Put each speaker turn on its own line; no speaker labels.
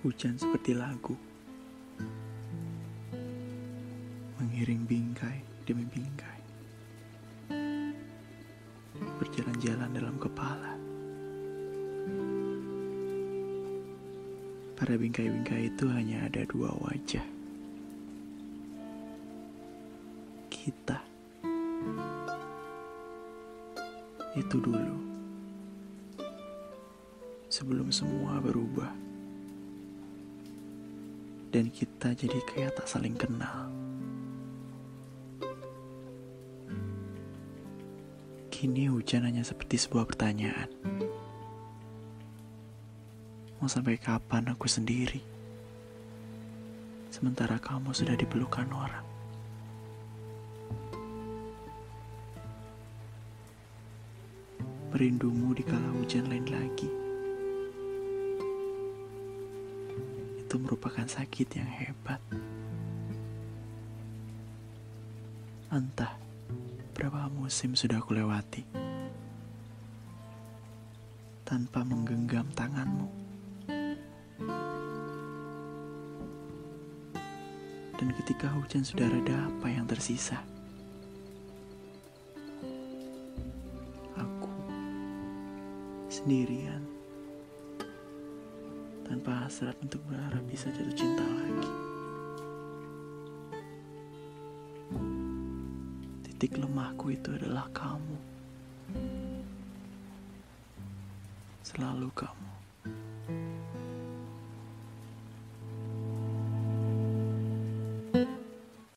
Hujan seperti lagu. Mengiring bingkai demi bingkai. Berjalan-jalan dalam kepala. Pada bingkai-bingkai itu hanya ada dua wajah. Kita. Itu dulu. Sebelum semua berubah dan kita jadi kayak tak saling kenal. Kini hujan hanya seperti sebuah pertanyaan. Mau sampai kapan aku sendiri? Sementara kamu sudah dipelukan orang. Merindumu di kala hujan lain lagi. Itu merupakan sakit yang hebat. Entah berapa musim sudah aku lewati tanpa menggenggam tanganmu. Dan ketika hujan sudah reda, apa yang tersisa? Aku sendirian tanpa hasrat untuk berharap bisa jatuh cinta lagi. Titik lemahku itu adalah kamu. Selalu kamu.